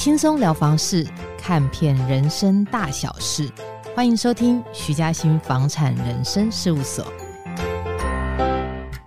轻松聊房事，看遍人生大小事，欢迎收听徐嘉欣房产人生事务所。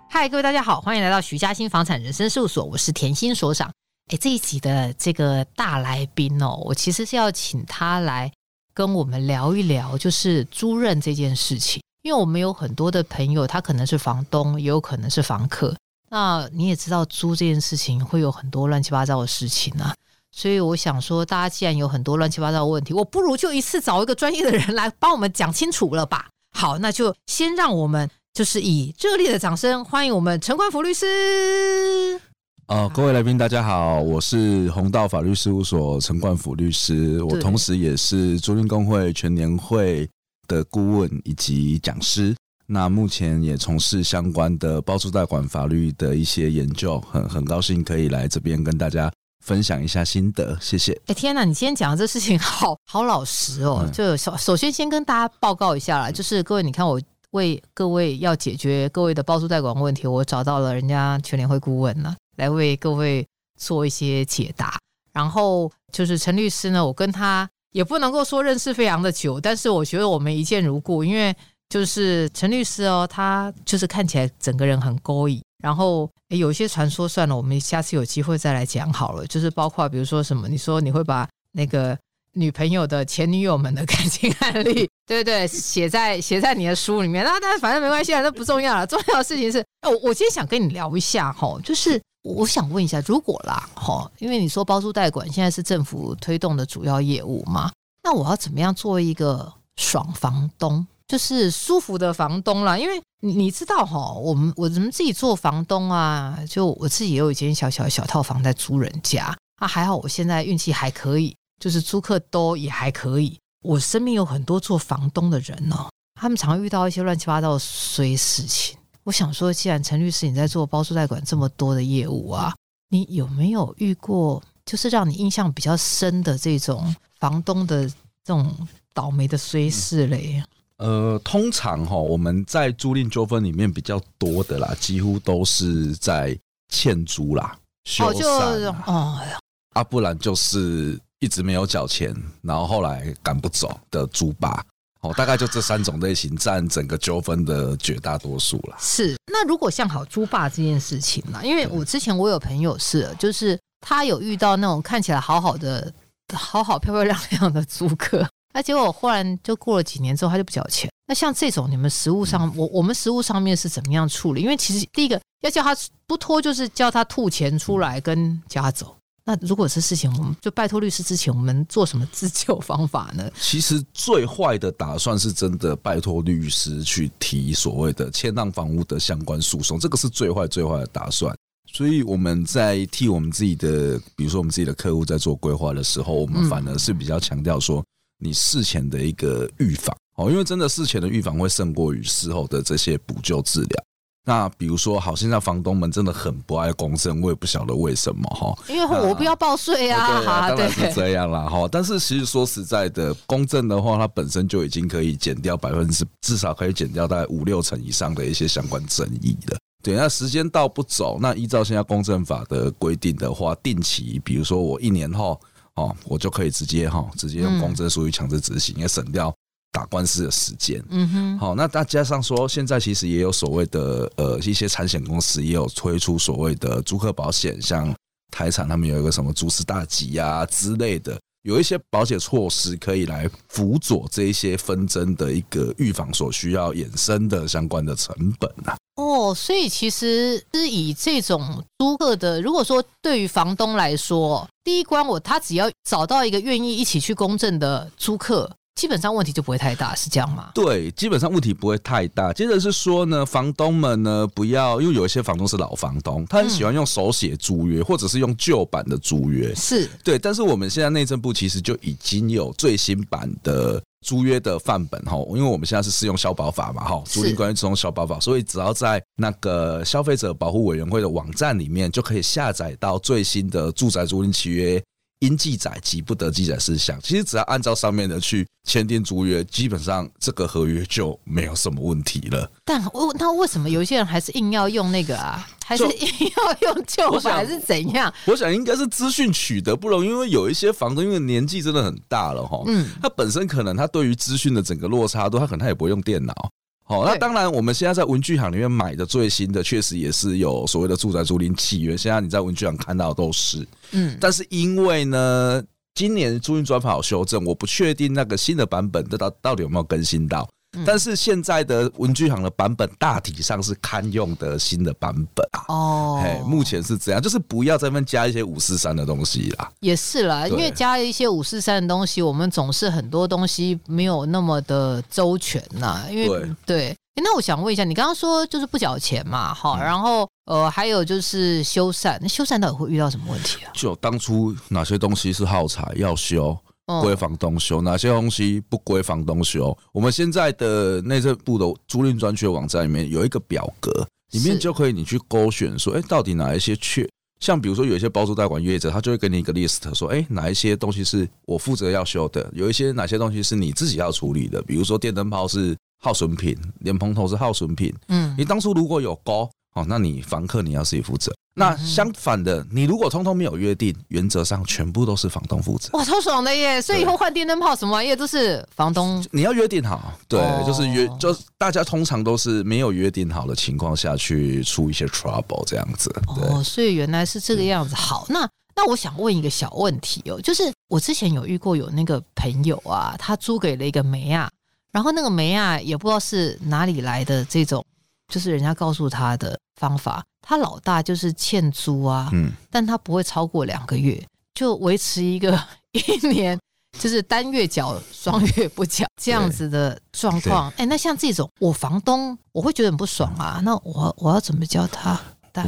嗨，各位大家好，欢迎来到徐嘉欣房产人生事务所，我是甜心所长。哎，这一集的这个大来宾哦，我其实是要请他来跟我们聊一聊，就是租任这件事情。因为我们有很多的朋友，他可能是房东，也有可能是房客。那你也知道，租这件事情会有很多乱七八糟的事情啊。所以我想说，大家既然有很多乱七八糟的问题，我不如就一次找一个专业的人来帮我们讲清楚了吧。好，那就先让我们就是以热烈的掌声欢迎我们陈冠福律师。呃，各位来宾，大家好，我是弘道法律事务所陈冠福律师，我同时也是租赁公会全年会的顾问以及讲师。那目前也从事相关的包租代管法律的一些研究，很很高兴可以来这边跟大家分享一下心得，谢谢。哎，天哪，你今天讲的这事情好 好老实哦。就首首先先跟大家报告一下啦，就是各位，你看我为各位要解决各位的包租代管问题，我找到了人家全联会顾问呢，来为各位做一些解答。然后就是陈律师呢，我跟他也不能够说认识非常的久，但是我觉得我们一见如故，因为就是陈律师哦，他就是看起来整个人很勾引。然后有一些传说算了，我们下次有机会再来讲好了。就是包括比如说什么，你说你会把那个女朋友的前女友们的感情案例，对对，写在写在你的书里面。那但反正没关系啊，那不重要了。重要的事情是，我我今天想跟你聊一下哈，就是我想问一下，如果啦哈，因为你说包租代管现在是政府推动的主要业务嘛，那我要怎么样做一个爽房东？就是舒服的房东啦，因为你你知道哈，我们我们自己做房东啊，就我自己也有一间小小小套房在租人家啊，还好我现在运气还可以，就是租客多也还可以。我身边有很多做房东的人哦，他们常遇到一些乱七八糟的衰事情。我想说，既然陈律师你在做包租代管这么多的业务啊，你有没有遇过就是让你印象比较深的这种房东的这种倒霉的衰事嘞？嗯呃，通常哈，我们在租赁纠纷里面比较多的啦，几乎都是在欠租啦、修缮哦，啊，不然就是一直没有缴钱，然后后来赶不走的租霸，哦，大概就这三种类型占整个纠纷的绝大多数啦。是，那如果像好租霸这件事情呢？因为我之前我有朋友是，就是他有遇到那种看起来好好的、好好漂漂亮亮的租客。那结果忽然就过了几年之后，他就不缴钱。那像这种，你们实物上，我我们实物上面是怎么样处理？因为其实第一个要叫他不拖，就是叫他吐钱出来跟叫他走。那如果是事情，我们就拜托律师之前，我们做什么自救方法呢？其实最坏的打算是真的拜托律师去提所谓的欠当房屋的相关诉讼，这个是最坏最坏的打算。所以我们在替我们自己的，比如说我们自己的客户在做规划的时候，我们反而是比较强调说。你事前的一个预防哦，因为真的事前的预防会胜过于事后的这些补救治疗。那比如说，好，现在房东们真的很不爱公证，我也不晓得为什么哈。因为我不要报税啊，对啊，当然是这样啦哈。但是其实说实在的，公证的话，它本身就已经可以减掉百分之至少可以减掉大概五六成以上的一些相关争议的。对，那时间到不走，那依照现在公证法的规定的话，定期，比如说我一年后。哦，我就可以直接哈，直接用公证书去强制执行，也省掉打官司的时间。嗯哼，好，那再加上说，现在其实也有所谓的呃一些产险公司也有推出所谓的租客保险，像台产他们有一个什么租师大吉啊之类的。有一些保险措施可以来辅佐这一些纷争的一个预防所需要衍生的相关的成本啊。哦，所以其实是以这种租客的，如果说对于房东来说，第一关我他只要找到一个愿意一起去公证的租客。基本上问题就不会太大，是这样吗？对，基本上问题不会太大。接着是说呢，房东们呢不要，因为有一些房东是老房东，他很喜欢用手写租约，或者是用旧版的租约。是对，但是我们现在内政部其实就已经有最新版的租约的范本哈，因为我们现在是适用消保法嘛哈，租赁关于这种消保法，所以只要在那个消费者保护委员会的网站里面，就可以下载到最新的住宅租赁契约。应记载及不得记载事项，其实只要按照上面的去签订租约，基本上这个合约就没有什么问题了。但我那为什么有些人还是硬要用那个啊？还是硬要用旧法，还是怎样？我想应该是资讯取得不容易，因为有一些房东因为年纪真的很大了哈，嗯，他本身可能他对于资讯的整个落差度，他可能他也不会用电脑。好，那当然我们现在在文具行里面买的最新的，确实也是有所谓的住宅租赁契约。现在你在文具行看到的都是，嗯，但是因为呢，今年租赁专法有修正，我不确定那个新的版本的到到底有没有更新到。但是现在的文具行的版本大体上是堪用的新的版本啊。哦，哎，目前是这样，就是不要在那边加一些五四三的东西啦。也是啦，因为加了一些五四三的东西，我们总是很多东西没有那么的周全呐。因为对，那我想问一下，你刚刚说就是不缴钱嘛？好，然后呃，还有就是修缮，那修缮到底会遇到什么问题啊？就当初哪些东西是耗材要修？归房东修，哪些东西不归房东修？我们现在的内政部的租赁专区网站里面有一个表格，里面就可以你去勾选说，哎，到底哪一些缺？像比如说有一些包租代管业者，他就会给你一个 list，说，哎，哪一些东西是我负责要修的？有一些哪些东西是你自己要处理的？比如说电灯泡是耗损品，莲蓬头是耗损品，嗯，你当初如果有勾，哦，那你房客你要自己负责。那相反的，你如果通通没有约定，原则上全部都是房东负责。哇，超爽的耶！所以以后换电灯泡什么玩意都是房东。你要约定好，对，哦、就是约，就大家通常都是没有约定好的情况下去出一些 trouble 这样子。哦，所以原来是这个样子。好，那那我想问一个小问题哦，就是我之前有遇过有那个朋友啊，他租给了一个梅亚，然后那个梅亚也不知道是哪里来的这种，就是人家告诉他的方法。他老大就是欠租啊，嗯，但他不会超过两个月，就维持一个 一年，就是单月缴，双月不缴这样子的状况。哎，那像这种，我房东我会觉得很不爽啊。那我我要怎么教他？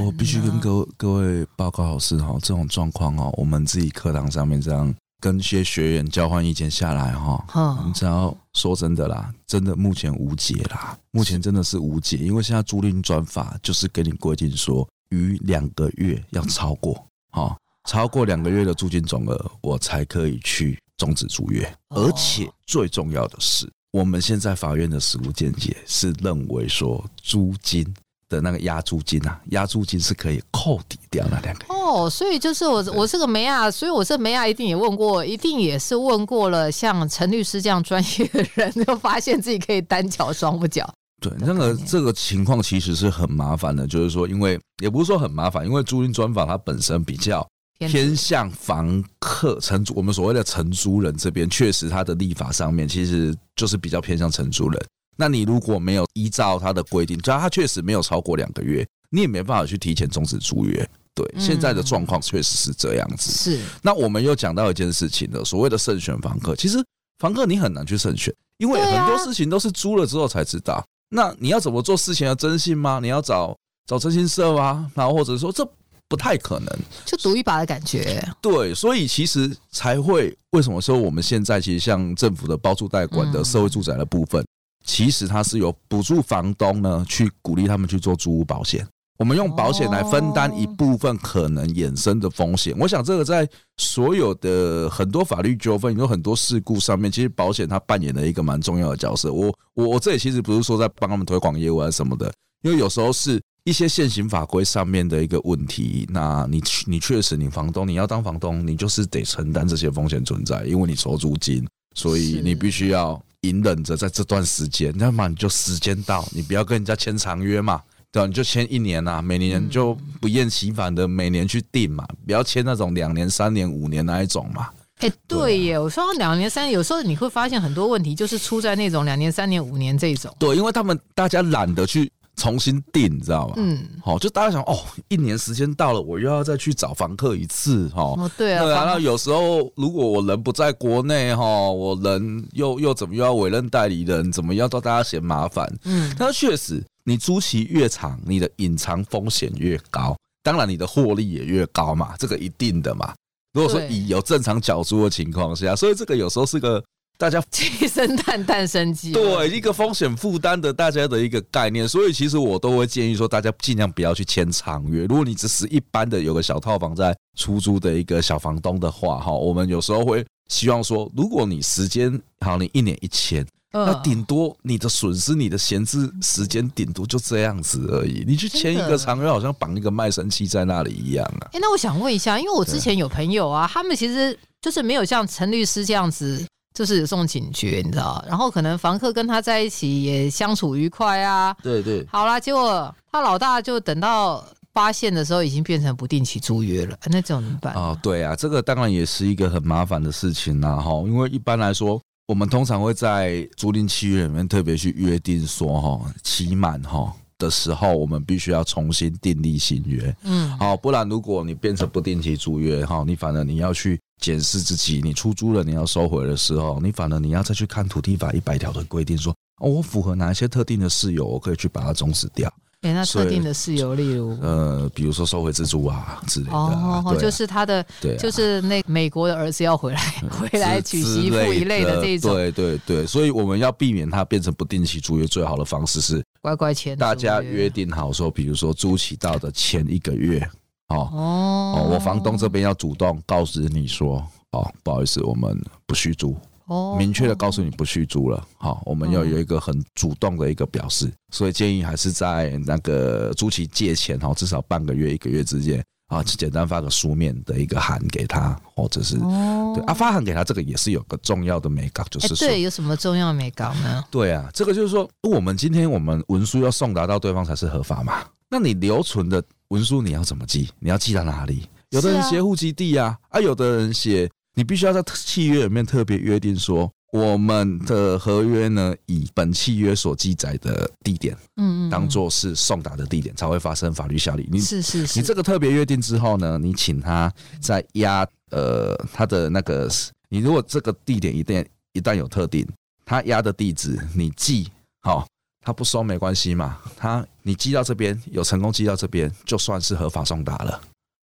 我必须跟各位各位报告老师哈，这种状况哦，我们自己课堂上面这样。跟一些学员交换意见下来哈，你只要说真的啦，真的目前无解啦，目前真的是无解，因为现在租赁转法就是给你规定说，逾两个月要超过，哈，超过两个月的租金总额，我才可以去终止租约。而且最重要的是，我们现在法院的实务见解是认为说，租金。的那个押租金啊，押租金是可以扣抵掉那两个哦，所以就是我我这个梅亚，所以我这梅亚一定也问过，一定也是问过了，像陈律师这样专业的人，就发现自己可以单脚双不脚。对，那个这个情况其实是很麻烦的，就是说，因为也不是说很麻烦，因为租赁专法它本身比较偏向房客承租，我们所谓的承租人这边，确实它的立法上面其实就是比较偏向承租人。那你如果没有依照他的规定，只要他确实没有超过两个月，你也没办法去提前终止租约。对，现在的状况确实是这样子。是。那我们又讲到一件事情了，所谓的慎选房客，其实房客你很难去慎选，因为很多事情都是租了之后才知道。那你要怎么做事情要征信吗？你要找找征信社吗？然后或者说这不太可能，就赌一把的感觉。对，所以其实才会为什么说我们现在其实像政府的包租代管的社会住宅的部分。其实它是有补助房东呢，去鼓励他们去做租屋保险。我们用保险来分担一部分可能衍生的风险。我想这个在所有的很多法律纠纷、有很多事故上面，其实保险它扮演了一个蛮重要的角色。我我我这里其实不是说在帮他们推广业务啊什么的，因为有时候是一些现行法规上面的一个问题。那你你确实你房东你要当房东，你就是得承担这些风险存在，因为你收租金，所以你必须要。隐忍着，在这段时间，那么你就时间到，你不要跟人家签长约嘛，对吧？你就签一年啊，每年就不厌其烦的每年去定嘛，不要签那种两年、三年、五年那一种嘛。哎，对耶，我说两年、三年，有时候你会发现很多问题就是出在那种两年、三年、五年这种。对，因为他们大家懒得去。重新定，你知道吗？嗯，好，就大家想，哦，一年时间到了，我又要再去找房客一次，哈、哦，对啊，对啊。那有时候如果我人不在国内，哈，我人又又怎么又要委任代理人，怎么要到大家嫌麻烦？嗯，但确实，你租期越长，你的隐藏风险越高，当然你的获利也越高嘛，这个一定的嘛。如果说以有正常缴租的情况下，所以这个有时候是个大家 鸡生蛋，蛋生鸡，对一个风险负担的大家的一个概念，所以其实我都会建议说，大家尽量不要去签长约。如果你只是一般的有个小套房在出租的一个小房东的话，哈，我们有时候会希望说，如果你时间好，你一年一签，那顶多你的损失、你的闲置时间顶多就这样子而已。你去签一个长约，好像绑一个卖身契在那里一样啊。哎，那我想问一下，因为我之前有朋友啊，他们其实就是没有像陈律师这样子。就是有这种警觉，你知道，然后可能房客跟他在一起也相处愉快啊。对对。好啦，结果他老大就等到发现的时候，已经变成不定期租约了，那这种怎么办？哦，对啊，这个当然也是一个很麻烦的事情啦，哈。因为一般来说，我们通常会在租赁契约里面特别去约定说，哈，期满哈的时候，我们必须要重新订立新约。嗯。好，不然如果你变成不定期租约，哈，你反而你要去。检视自己，你出租了，你要收回的时候，你反而你要再去看土地法一百条的规定，说哦，我符合哪一些特定的事由，我可以去把它终止掉。哎、欸，那特定的事由，例如呃，比如说收回自住啊之类的。哦，啊、就是他的，对、啊，就是那美国的儿子要回来，回来娶媳妇一类的这一种。对对对，所以我们要避免它变成不定期租约，最好的方式是乖乖签，大家约定好说，比如说租期到的前一个月。哦哦，我房东这边要主动告知你说，哦，不好意思，我们不续租。哦，明确的告诉你不续租了。好，我们要有一个很主动的一个表示，所以建议还是在那个租期借钱哈，至少半个月、一个月之间啊，简单发个书面的一个函给他，或者是对啊，发函给他，这个也是有个重要的美稿，就是说对，有什么重要的眉角呢？对啊，这个就是说，我们今天我们文书要送达到对方才是合法嘛。那你留存的文书你要怎么寄？你要寄到哪里？有的人写户籍地啊，啊，有的人写你必须要在契约里面特别约定说，我们的合约呢，以本契约所记载的地点，嗯，当做是送达的地点，才会发生法律效力。你是是是，你这个特别约定之后呢，你请他再押呃他的那个，你如果这个地点一旦一旦有特定，他押的地址你记好。他不收没关系嘛，他你寄到这边有成功寄到这边，就算是合法送达了。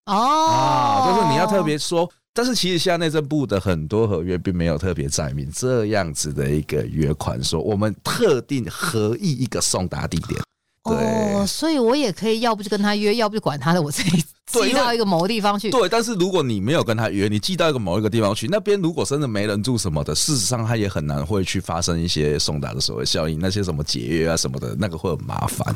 哦，啊，就是你要特别说，但是其实现在内政部的很多合约并没有特别载明这样子的一个约款，说我们特定合意一个送达地点。对，哦，所以我也可以，要不就跟他约，要不就管他的，我自己。寄到一个某个地方去。对，但是如果你没有跟他约，你寄到一个某一个地方去，那边如果真的没人住什么的，事实上他也很难会去发生一些送达的所谓效应，那些什么解约啊什么的，那个会很麻烦。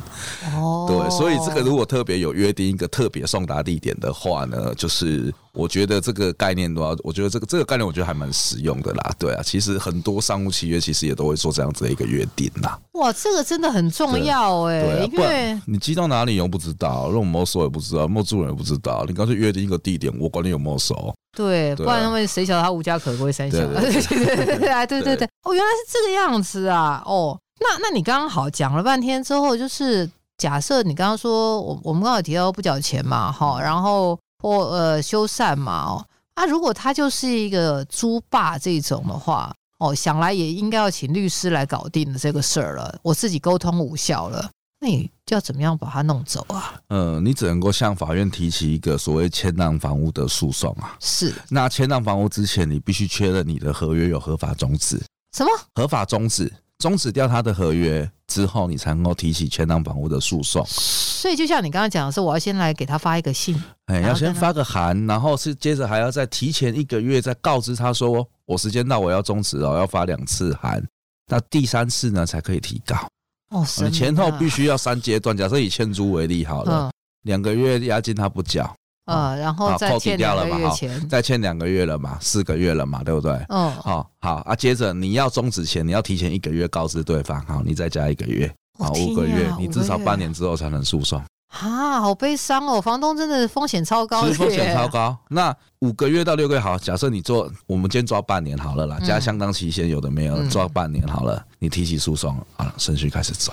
哦，对，所以这个如果特别有约定一个特别送达地点的话呢，就是我觉得这个概念的话，我觉得这个这个概念我觉得还蛮实用的啦。对啊，其实很多商务契约其实也都会做这样子的一个约定啦。哇，这个真的很重要哎、欸，因为你寄到哪里又不知道，如果没收也不知道，没住人也不知道，你干脆约定一个地点，我管你有没收。对，不然他们谁晓得他无家可归三小？对对对对对对 对。哦，原来是这个样子啊！哦，那那你刚刚好讲了半天之后，就是假设你刚刚说我我们刚刚有提到不缴钱嘛，哈，然后或呃修缮嘛，哦，啊，如果他就是一个租霸这种的话。哦，想来也应该要请律师来搞定的这个事儿了。我自己沟通无效了，那你就要怎么样把它弄走啊？嗯，你只能够向法院提起一个所谓迁让房屋的诉讼啊。是，那迁让房屋之前，你必须确认你的合约有合法终止。什么？合法终止？终止掉他的合约之后，你才能够提起迁让房屋的诉讼。所以，就像你刚刚讲的是，我要先来给他发一个信，哎，要先发个函，然后是接着还要再提前一个月再告知他说，我时间到，我要终止了，要发两次函，那第三次呢才可以提告。哦，你前后必须要三阶段。假设以欠租为例好了，两个月押金他不缴。呃，然后再欠两个月钱，再欠两个月了嘛，四个月了嘛，对不对？嗯，好，好啊。接着你要终止前，你要提前一个月告知对方，好，你再加一个月，好，五个月，你至少半年之后才能诉讼。啊，好悲伤哦，房东真的风险超高，风险超高。那五个月到六个月，好，假设你做，我们今天抓半年好了啦，加相当期限有的没有，抓半年好了，你提起诉讼，好了，程序开始走。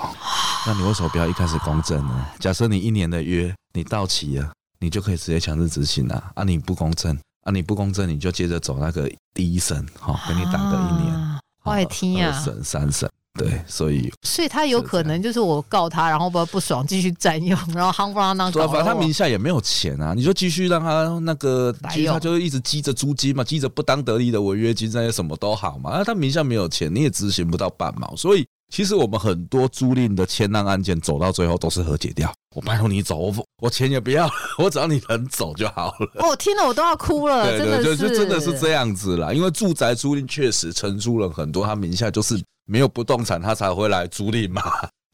那你为什么不要一开始公证呢？假设你一年的约你到期了。你就可以直接强制执行了啊！你不公正啊！你不公正，你就接着走那个第一审，好，给你打个一年，我也听啊，二审、三审，对，所以所以他有可能就是我告他，然后不不爽继续占用，然后夯不啷当。对，反正他名下也没有钱啊，你就继续让他那个，其实他就一直积着租金嘛，积着不当得利的违约金，这些什么都好嘛。啊，他名下没有钱，你也执行不到半毛，所以。其实我们很多租赁的签让案件走到最后都是和解掉。我拜托你走，我我钱也不要，我只要你能走就好了。哦，听了我都要哭了，对对对，就真的是这样子啦。因为住宅租赁确实承租了很多，他名下就是没有不动产，他才会来租赁嘛。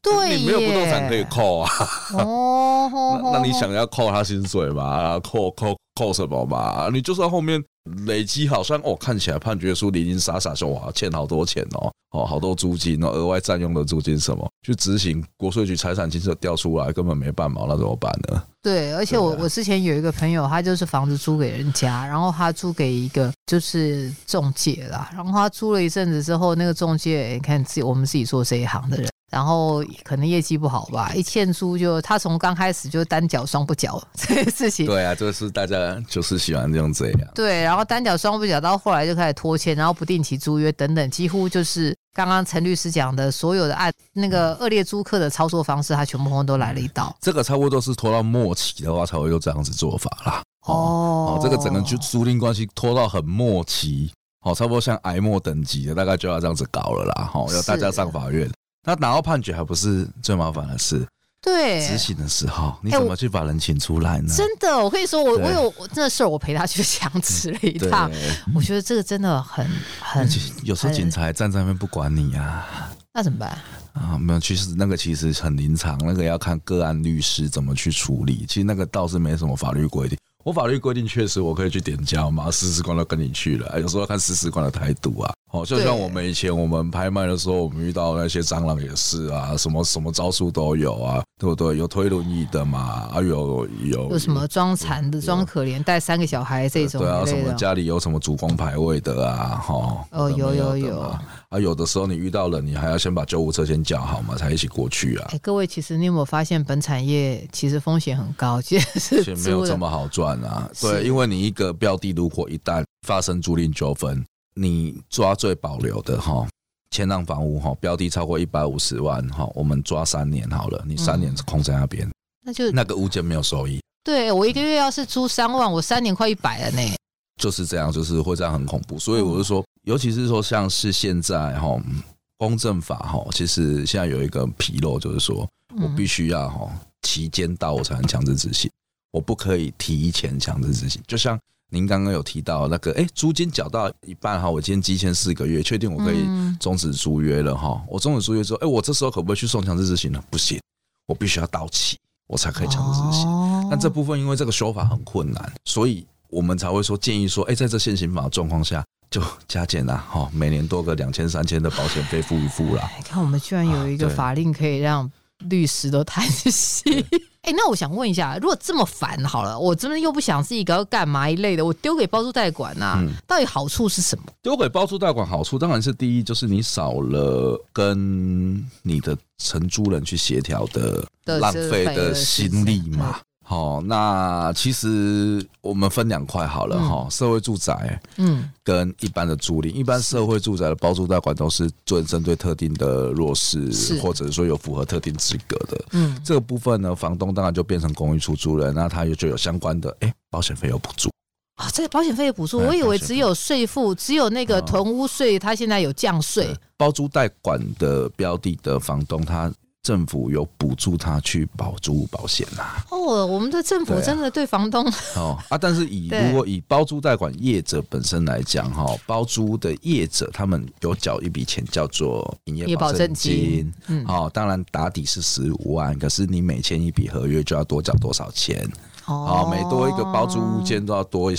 对，你没有不动产可以扣啊。哦，那那你想要扣他薪水嘛？扣扣扣什么嘛？你就算后面。累积好像哦，看起来判决书零零散散说哇，欠好多钱哦，哦，好多租金哦，额外占用的租金什么，去执行国税局财产金就调出来，根本没办法，那怎么办呢？对，而且我、啊、我之前有一个朋友，他就是房子租给人家，然后他租给一个就是中介啦，然后他租了一阵子之后，那个中介你看自己我们自己做这一行的人。然后可能业绩不好吧，一欠租就他从刚开始就单缴双不缴 这些事情。对啊，就是大家就是喜欢这样这样。对，然后单缴双不缴，到后来就开始拖欠，然后不定期租约等等，几乎就是刚刚陈律师讲的所有的案那个恶劣租客的操作方式，他全部都来了一道。这个差不多都是拖到末期的话，才会有这样子做法啦。哦，哦，这个整个就租赁关系拖到很末期，哦，差不多像癌末等级的，大概就要这样子搞了啦。好，要大家上法院。他拿到判决还不是最麻烦的事，对，执行的时候你怎么去把人请出来呢？欸、真的，我跟你说，我我有我这事儿，我陪他去强吃了一趟。我觉得这个真的很很，有时候警察站在那边不管你啊，那怎么办啊？没有，其实那个其实很临场，那个要看个案律师怎么去处理。其实那个倒是没什么法律规定。我法律规定确实我可以去点交嘛，试试官都跟你去了，有时候要看试试官的态度啊。哦，就像我们以前我们拍卖的时候，我们遇到那些蟑螂也是啊，什么什么招数都有啊，对不对？有推轮椅的嘛，啊有有有什么装残的、装可怜带三个小孩这种，对啊，什么家里有什么主攻牌位的啊，哈，哦有有有啊，有的时候你遇到了，你还要先把救护车先叫好嘛，才一起过去啊。哎，各位，其实你有没有发现，本产业其实风险很高，其实是 没有这么好赚啊。对，因为你一个标的如果一旦发生租赁纠纷。你抓最保留的哈，签让房屋哈，标的超过一百五十万哈，我们抓三年好了，你三年是空在那边，嗯，那就那个物件没有收益。对，我一个月要是租三万，我三年快一百了呢。就是这样，就是会这样很恐怖。所以我就说，尤其是说像是现在哈，公证法哈，其实现在有一个纰漏，就是说我必须要哈期间到我才能强制执行，我不可以提前强制执行，就像。您刚刚有提到那个，哎，租金缴到一半哈，我今天积欠四个月，确定我可以终止租约了哈。我终止租约之后，哎，我这时候可不可以去送强制执行呢？不行，我必须要到期，我才可以强制执行。但这部分因为这个修法很困难，所以我们才会说建议说，哎，在这现行法状况下就加减啦，哈，每年多个两千三千的保险费付一付啦。你看，我们居然有一个法令可以让律师都叹息。哎，那我想问一下，如果这么烦，好了，我真的又不想自己搞干嘛一类的，我丢给包租代管呐、啊嗯，到底好处是什么？丢给包租代管好处当然是第一，就是你少了跟你的承租人去协调的浪费的心力嘛。好，那其实我们分两块好了哈、嗯，社会住宅，嗯，跟一般的租赁，一般社会住宅的包租代管都是专针对特定的弱势，或者说有符合特定资格的，嗯，这个部分呢，房东当然就变成公寓出租人，那他又就有相关的，哎、欸，保险费有补助啊，这个保险费有补助，我以为只有税负，只有那个囤屋税，他现在有降税，包租代管的标的的房东他。政府有补助他去保租保险呐。哦，我们的政府真的对房东 哦啊，但是以如果以包租代管业者本身来讲哈，包租的业者他们有缴一笔钱叫做营业保证金，嗯，好，当然打底是十五万，可是你每签一笔合约就要多缴多少钱？哦，每多一个包租物件都要多，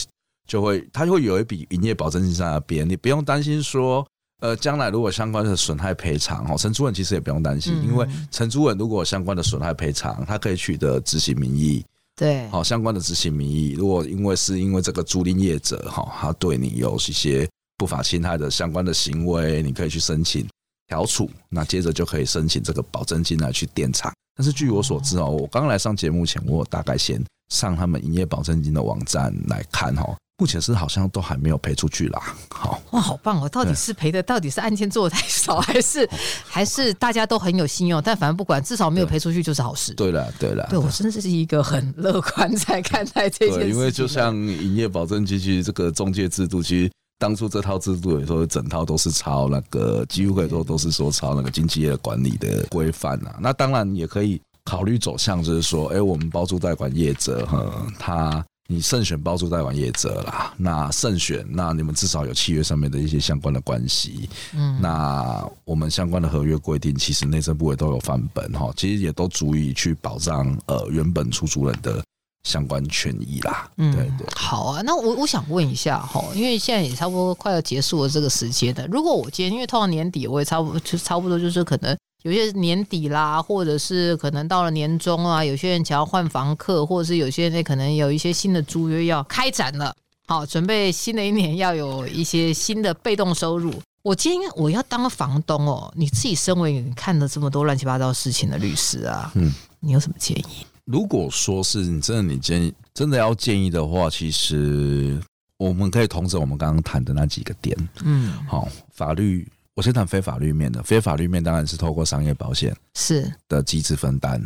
就会他就会有一笔营业保证金在那边，你不用担心说。呃，将来如果相关的损害赔偿，哈，承租人其实也不用担心，因为承租人如果有相关的损害赔偿，他可以取得执行名义，对，好，相关的执行名义。如果因为是因为这个租赁业者，哈，他对你有一些不法侵害的相关的行为，你可以去申请调处，那接着就可以申请这个保证金来去垫偿。但是据我所知哦，我刚来上节目前，我大概先上他们营业保证金的网站来看，哈。目前是好像都还没有赔出去啦。好哇，好棒哦！到底是赔的，到底是案件做的太少，还是 还是大家都很有信用？但反正不管，至少没有赔出去就是好事。对了，对了，对我真的是一个很乐观在看待这件事。因为就像营业保证机器这个中介制度，其实当初这套制度也说整套都是抄那个，几乎可以说都是说抄那个经纪业管理的规范啊。那当然也可以考虑走向，就是说，哎，我们包租代管业者哈，他。你慎选包租代管业者啦，那慎选，那你们至少有契约上面的一些相关的关系。嗯，那我们相关的合约规定，其实内政部也都有范本哈，其实也都足以去保障呃原本出租人的相关权益啦。嗯，对对。好啊，那我我想问一下哈，因为现在也差不多快要结束了这个时间的，如果我今天因为到年底，我也差不多就差不多就是可能。有些年底啦，或者是可能到了年终啊，有些人想要换房客，或者是有些人可能有一些新的租约要开展了，好，准备新的一年要有一些新的被动收入。我今天我要当房东哦，你自己身为你看了这么多乱七八糟事情的律师啊，嗯，你有什么建议？如果说是你真的你建议真的要建议的话，其实我们可以同整我们刚刚谈的那几个点，嗯，好，法律。我先谈非法律面的，非法律面当然是透过商业保险是的机制分担。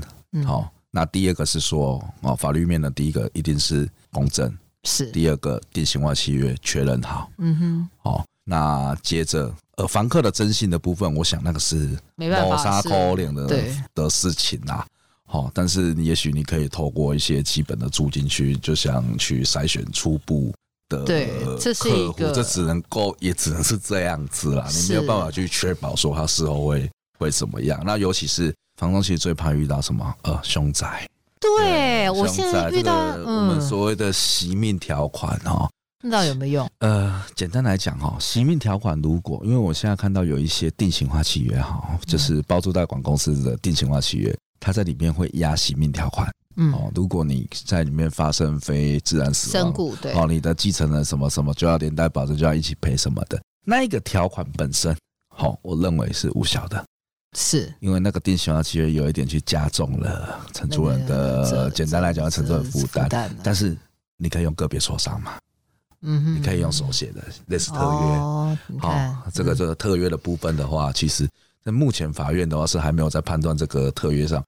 好，那第二个是说哦，法律面的第一个一定是公证，是第二个定型化契约确认好。嗯哼，好，那接着呃，房客的征信的部分，我想那个是没办法是扣脸的的事情啊。好，但是你也许你可以透过一些基本的租金去，就像去筛选初步。的对，这是一个，这只能够也只能是这样子啦，你没有办法去确保说他事后会会怎么样。那尤其是房东其实最怕遇到什么？呃，凶宅。对，我现在遇到我们所谓的惜命条款哦，不知道有没有用？呃，简单来讲哈，惜命条款如果因为我现在看到有一些定型化契约哈，就是包租代管公司的定型化契约，它在里面会压惜命条款。嗯，哦，如果你在里面发生非自然死亡，对，哦，你的继承人什么什么就要连带保证，就要一起赔什么的，那一个条款本身，好，我认为是无效的，是。因为那个定型化契约有一点去加重了承租人的，简单来讲，承租人负担，但是你可以用个别磋商嘛，嗯，你可以用手写的类似特约，好，这个这个特约的部分的话，其实在目前法院的话是还没有在判断这个特约上。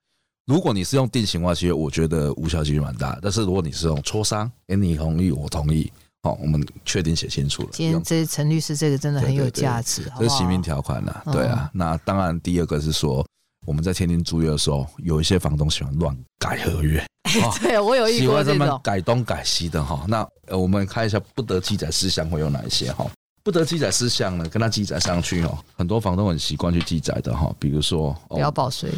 如果你是用定型化契约，我觉得无效几率蛮大。但是如果你是用磋商，哎，你同意，我同意，好，我们确定写清楚了。今天这陈律师这个真的很有价值，这是行名条款了，对啊。那当然，第二个是说我们在签订租约的时候，有一些房东喜欢乱改合约，对我有一喜欢这么改东改西的哈。那我们看一下不得记载事项会有哪一些哈。不得记载事项呢，跟他记载上去哦。很多房东很习惯去记载的哈，比如说不要报税，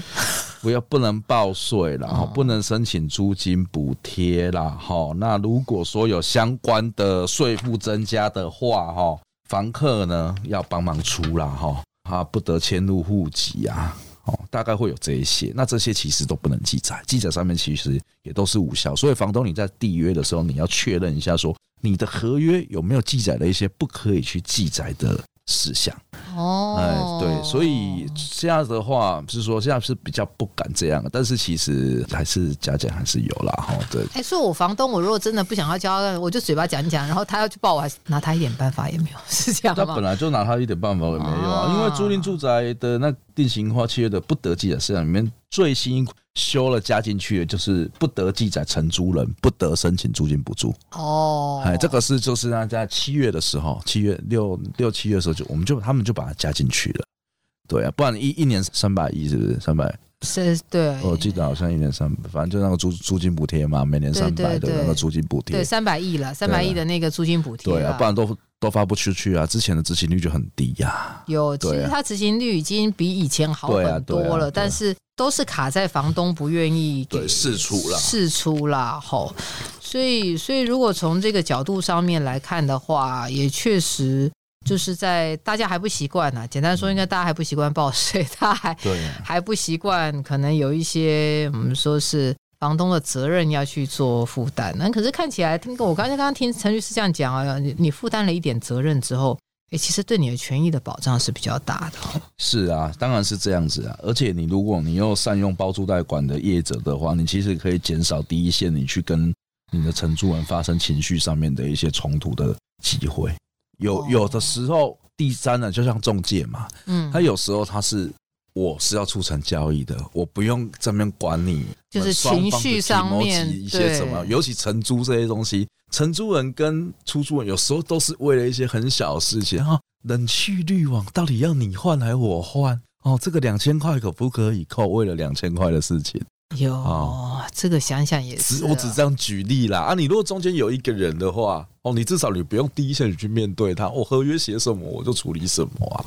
不要不能报税啦，哈，不能申请租金补贴啦，哈。那如果说有相关的税负增加的话，哈，房客呢要帮忙出啦，哈，啊，不得迁入户籍啊，哦，大概会有这一些。那这些其实都不能记载，记载上面其实也都是无效。所以房东你在缔约的时候，你要确认一下说。你的合约有没有记载了一些不可以去记载的事项？哦，哎，对，所以这样的话是说现在是比较不敢这样，但是其实还是加减还是有啦。哈。对，哎，所以我房东，我如果真的不想要交，我就嘴巴讲讲，然后他要去报，我还是拿他一点办法也没有，是这样吗？他本来就拿他一点办法也没有啊，哦、因为租赁住宅的那定型化契约的不得记载事项里面最新。修了加进去的，就是不得记载承租人，不得申请租金补助。哦，哎，这个是就是他在七月的时候，七月六六七月的时候就我们就他们就把它加进去了。对啊，不然一一年三百亿是不是？三百是，对。我记得好像一年三百，反正就那个租租金补贴嘛，每年三百的那个租金补贴。对，三百亿了，三百亿的那个租金补贴。对啊，不然都都发不出去啊。之前的执行率就很低呀、啊。有，其实它执行率已经比以前好很多了，但是。都是卡在房东不愿意给释出了，释出啦，吼，所以所以如果从这个角度上面来看的话，也确实就是在大家还不习惯呢。简单说，应该大家还不习惯报税，他还对还不习惯，可能有一些我们说是房东的责任要去做负担。那可是看起来，听我刚才刚刚听陈律师这样讲啊，你你负担了一点责任之后。哎，其实对你的权益的保障是比较大的。是啊，当然是这样子啊。而且你如果你又善用包租代管的业者的话，你其实可以减少第一线你去跟你的承租人发生情绪上面的一些冲突的机会。有有的时候，第三呢，就像中介嘛，嗯，他有时候他是我是要促成交易的，我不用这边管你，就是情绪上面一些什么，尤其承租这些东西，承租人跟出租人有时候都是为了一些很小的事情啊，冷气滤网到底要你换还是我换？哦，这个两千块可不可以扣？为了两千块的事情。有、哦，这个想想也是。我只这样举例啦啊！你如果中间有一个人的话，哦，你至少你不用第一线去面对他，我、哦、合约写什么我就处理什么啊。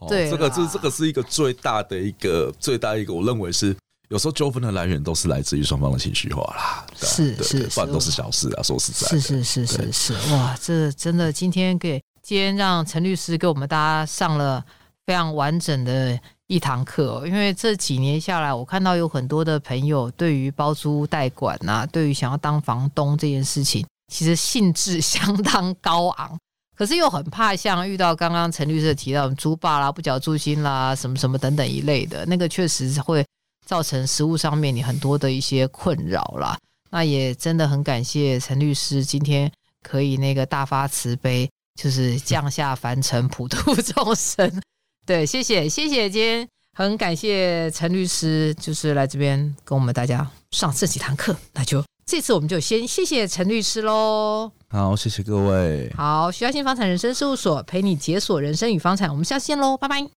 哦、对，这个这这个是一个最大的一个最大一个，我认为是有时候纠纷的来源都是来自于双方的情绪化啦。是是，不然都是小事啊。说实在，是是是是是，哇，这真的今天给今天让陈律师给我们大家上了非常完整的。一堂课，因为这几年下来，我看到有很多的朋友对于包租代管呐、啊，对于想要当房东这件事情，其实兴致相当高昂，可是又很怕像遇到刚刚陈律师提到租霸啦、不缴租金啦、什么什么等等一类的，那个确实会造成实务上面你很多的一些困扰啦。那也真的很感谢陈律师今天可以那个大发慈悲，就是降下凡尘普度众生。对，谢谢，谢谢，今天很感谢陈律师，就是来这边跟我们大家上这几堂课。那就这次我们就先谢谢陈律师喽。好，谢谢各位。好，徐嘉欣房产人生事务所陪你解锁人生与房产，我们下次见喽，拜拜。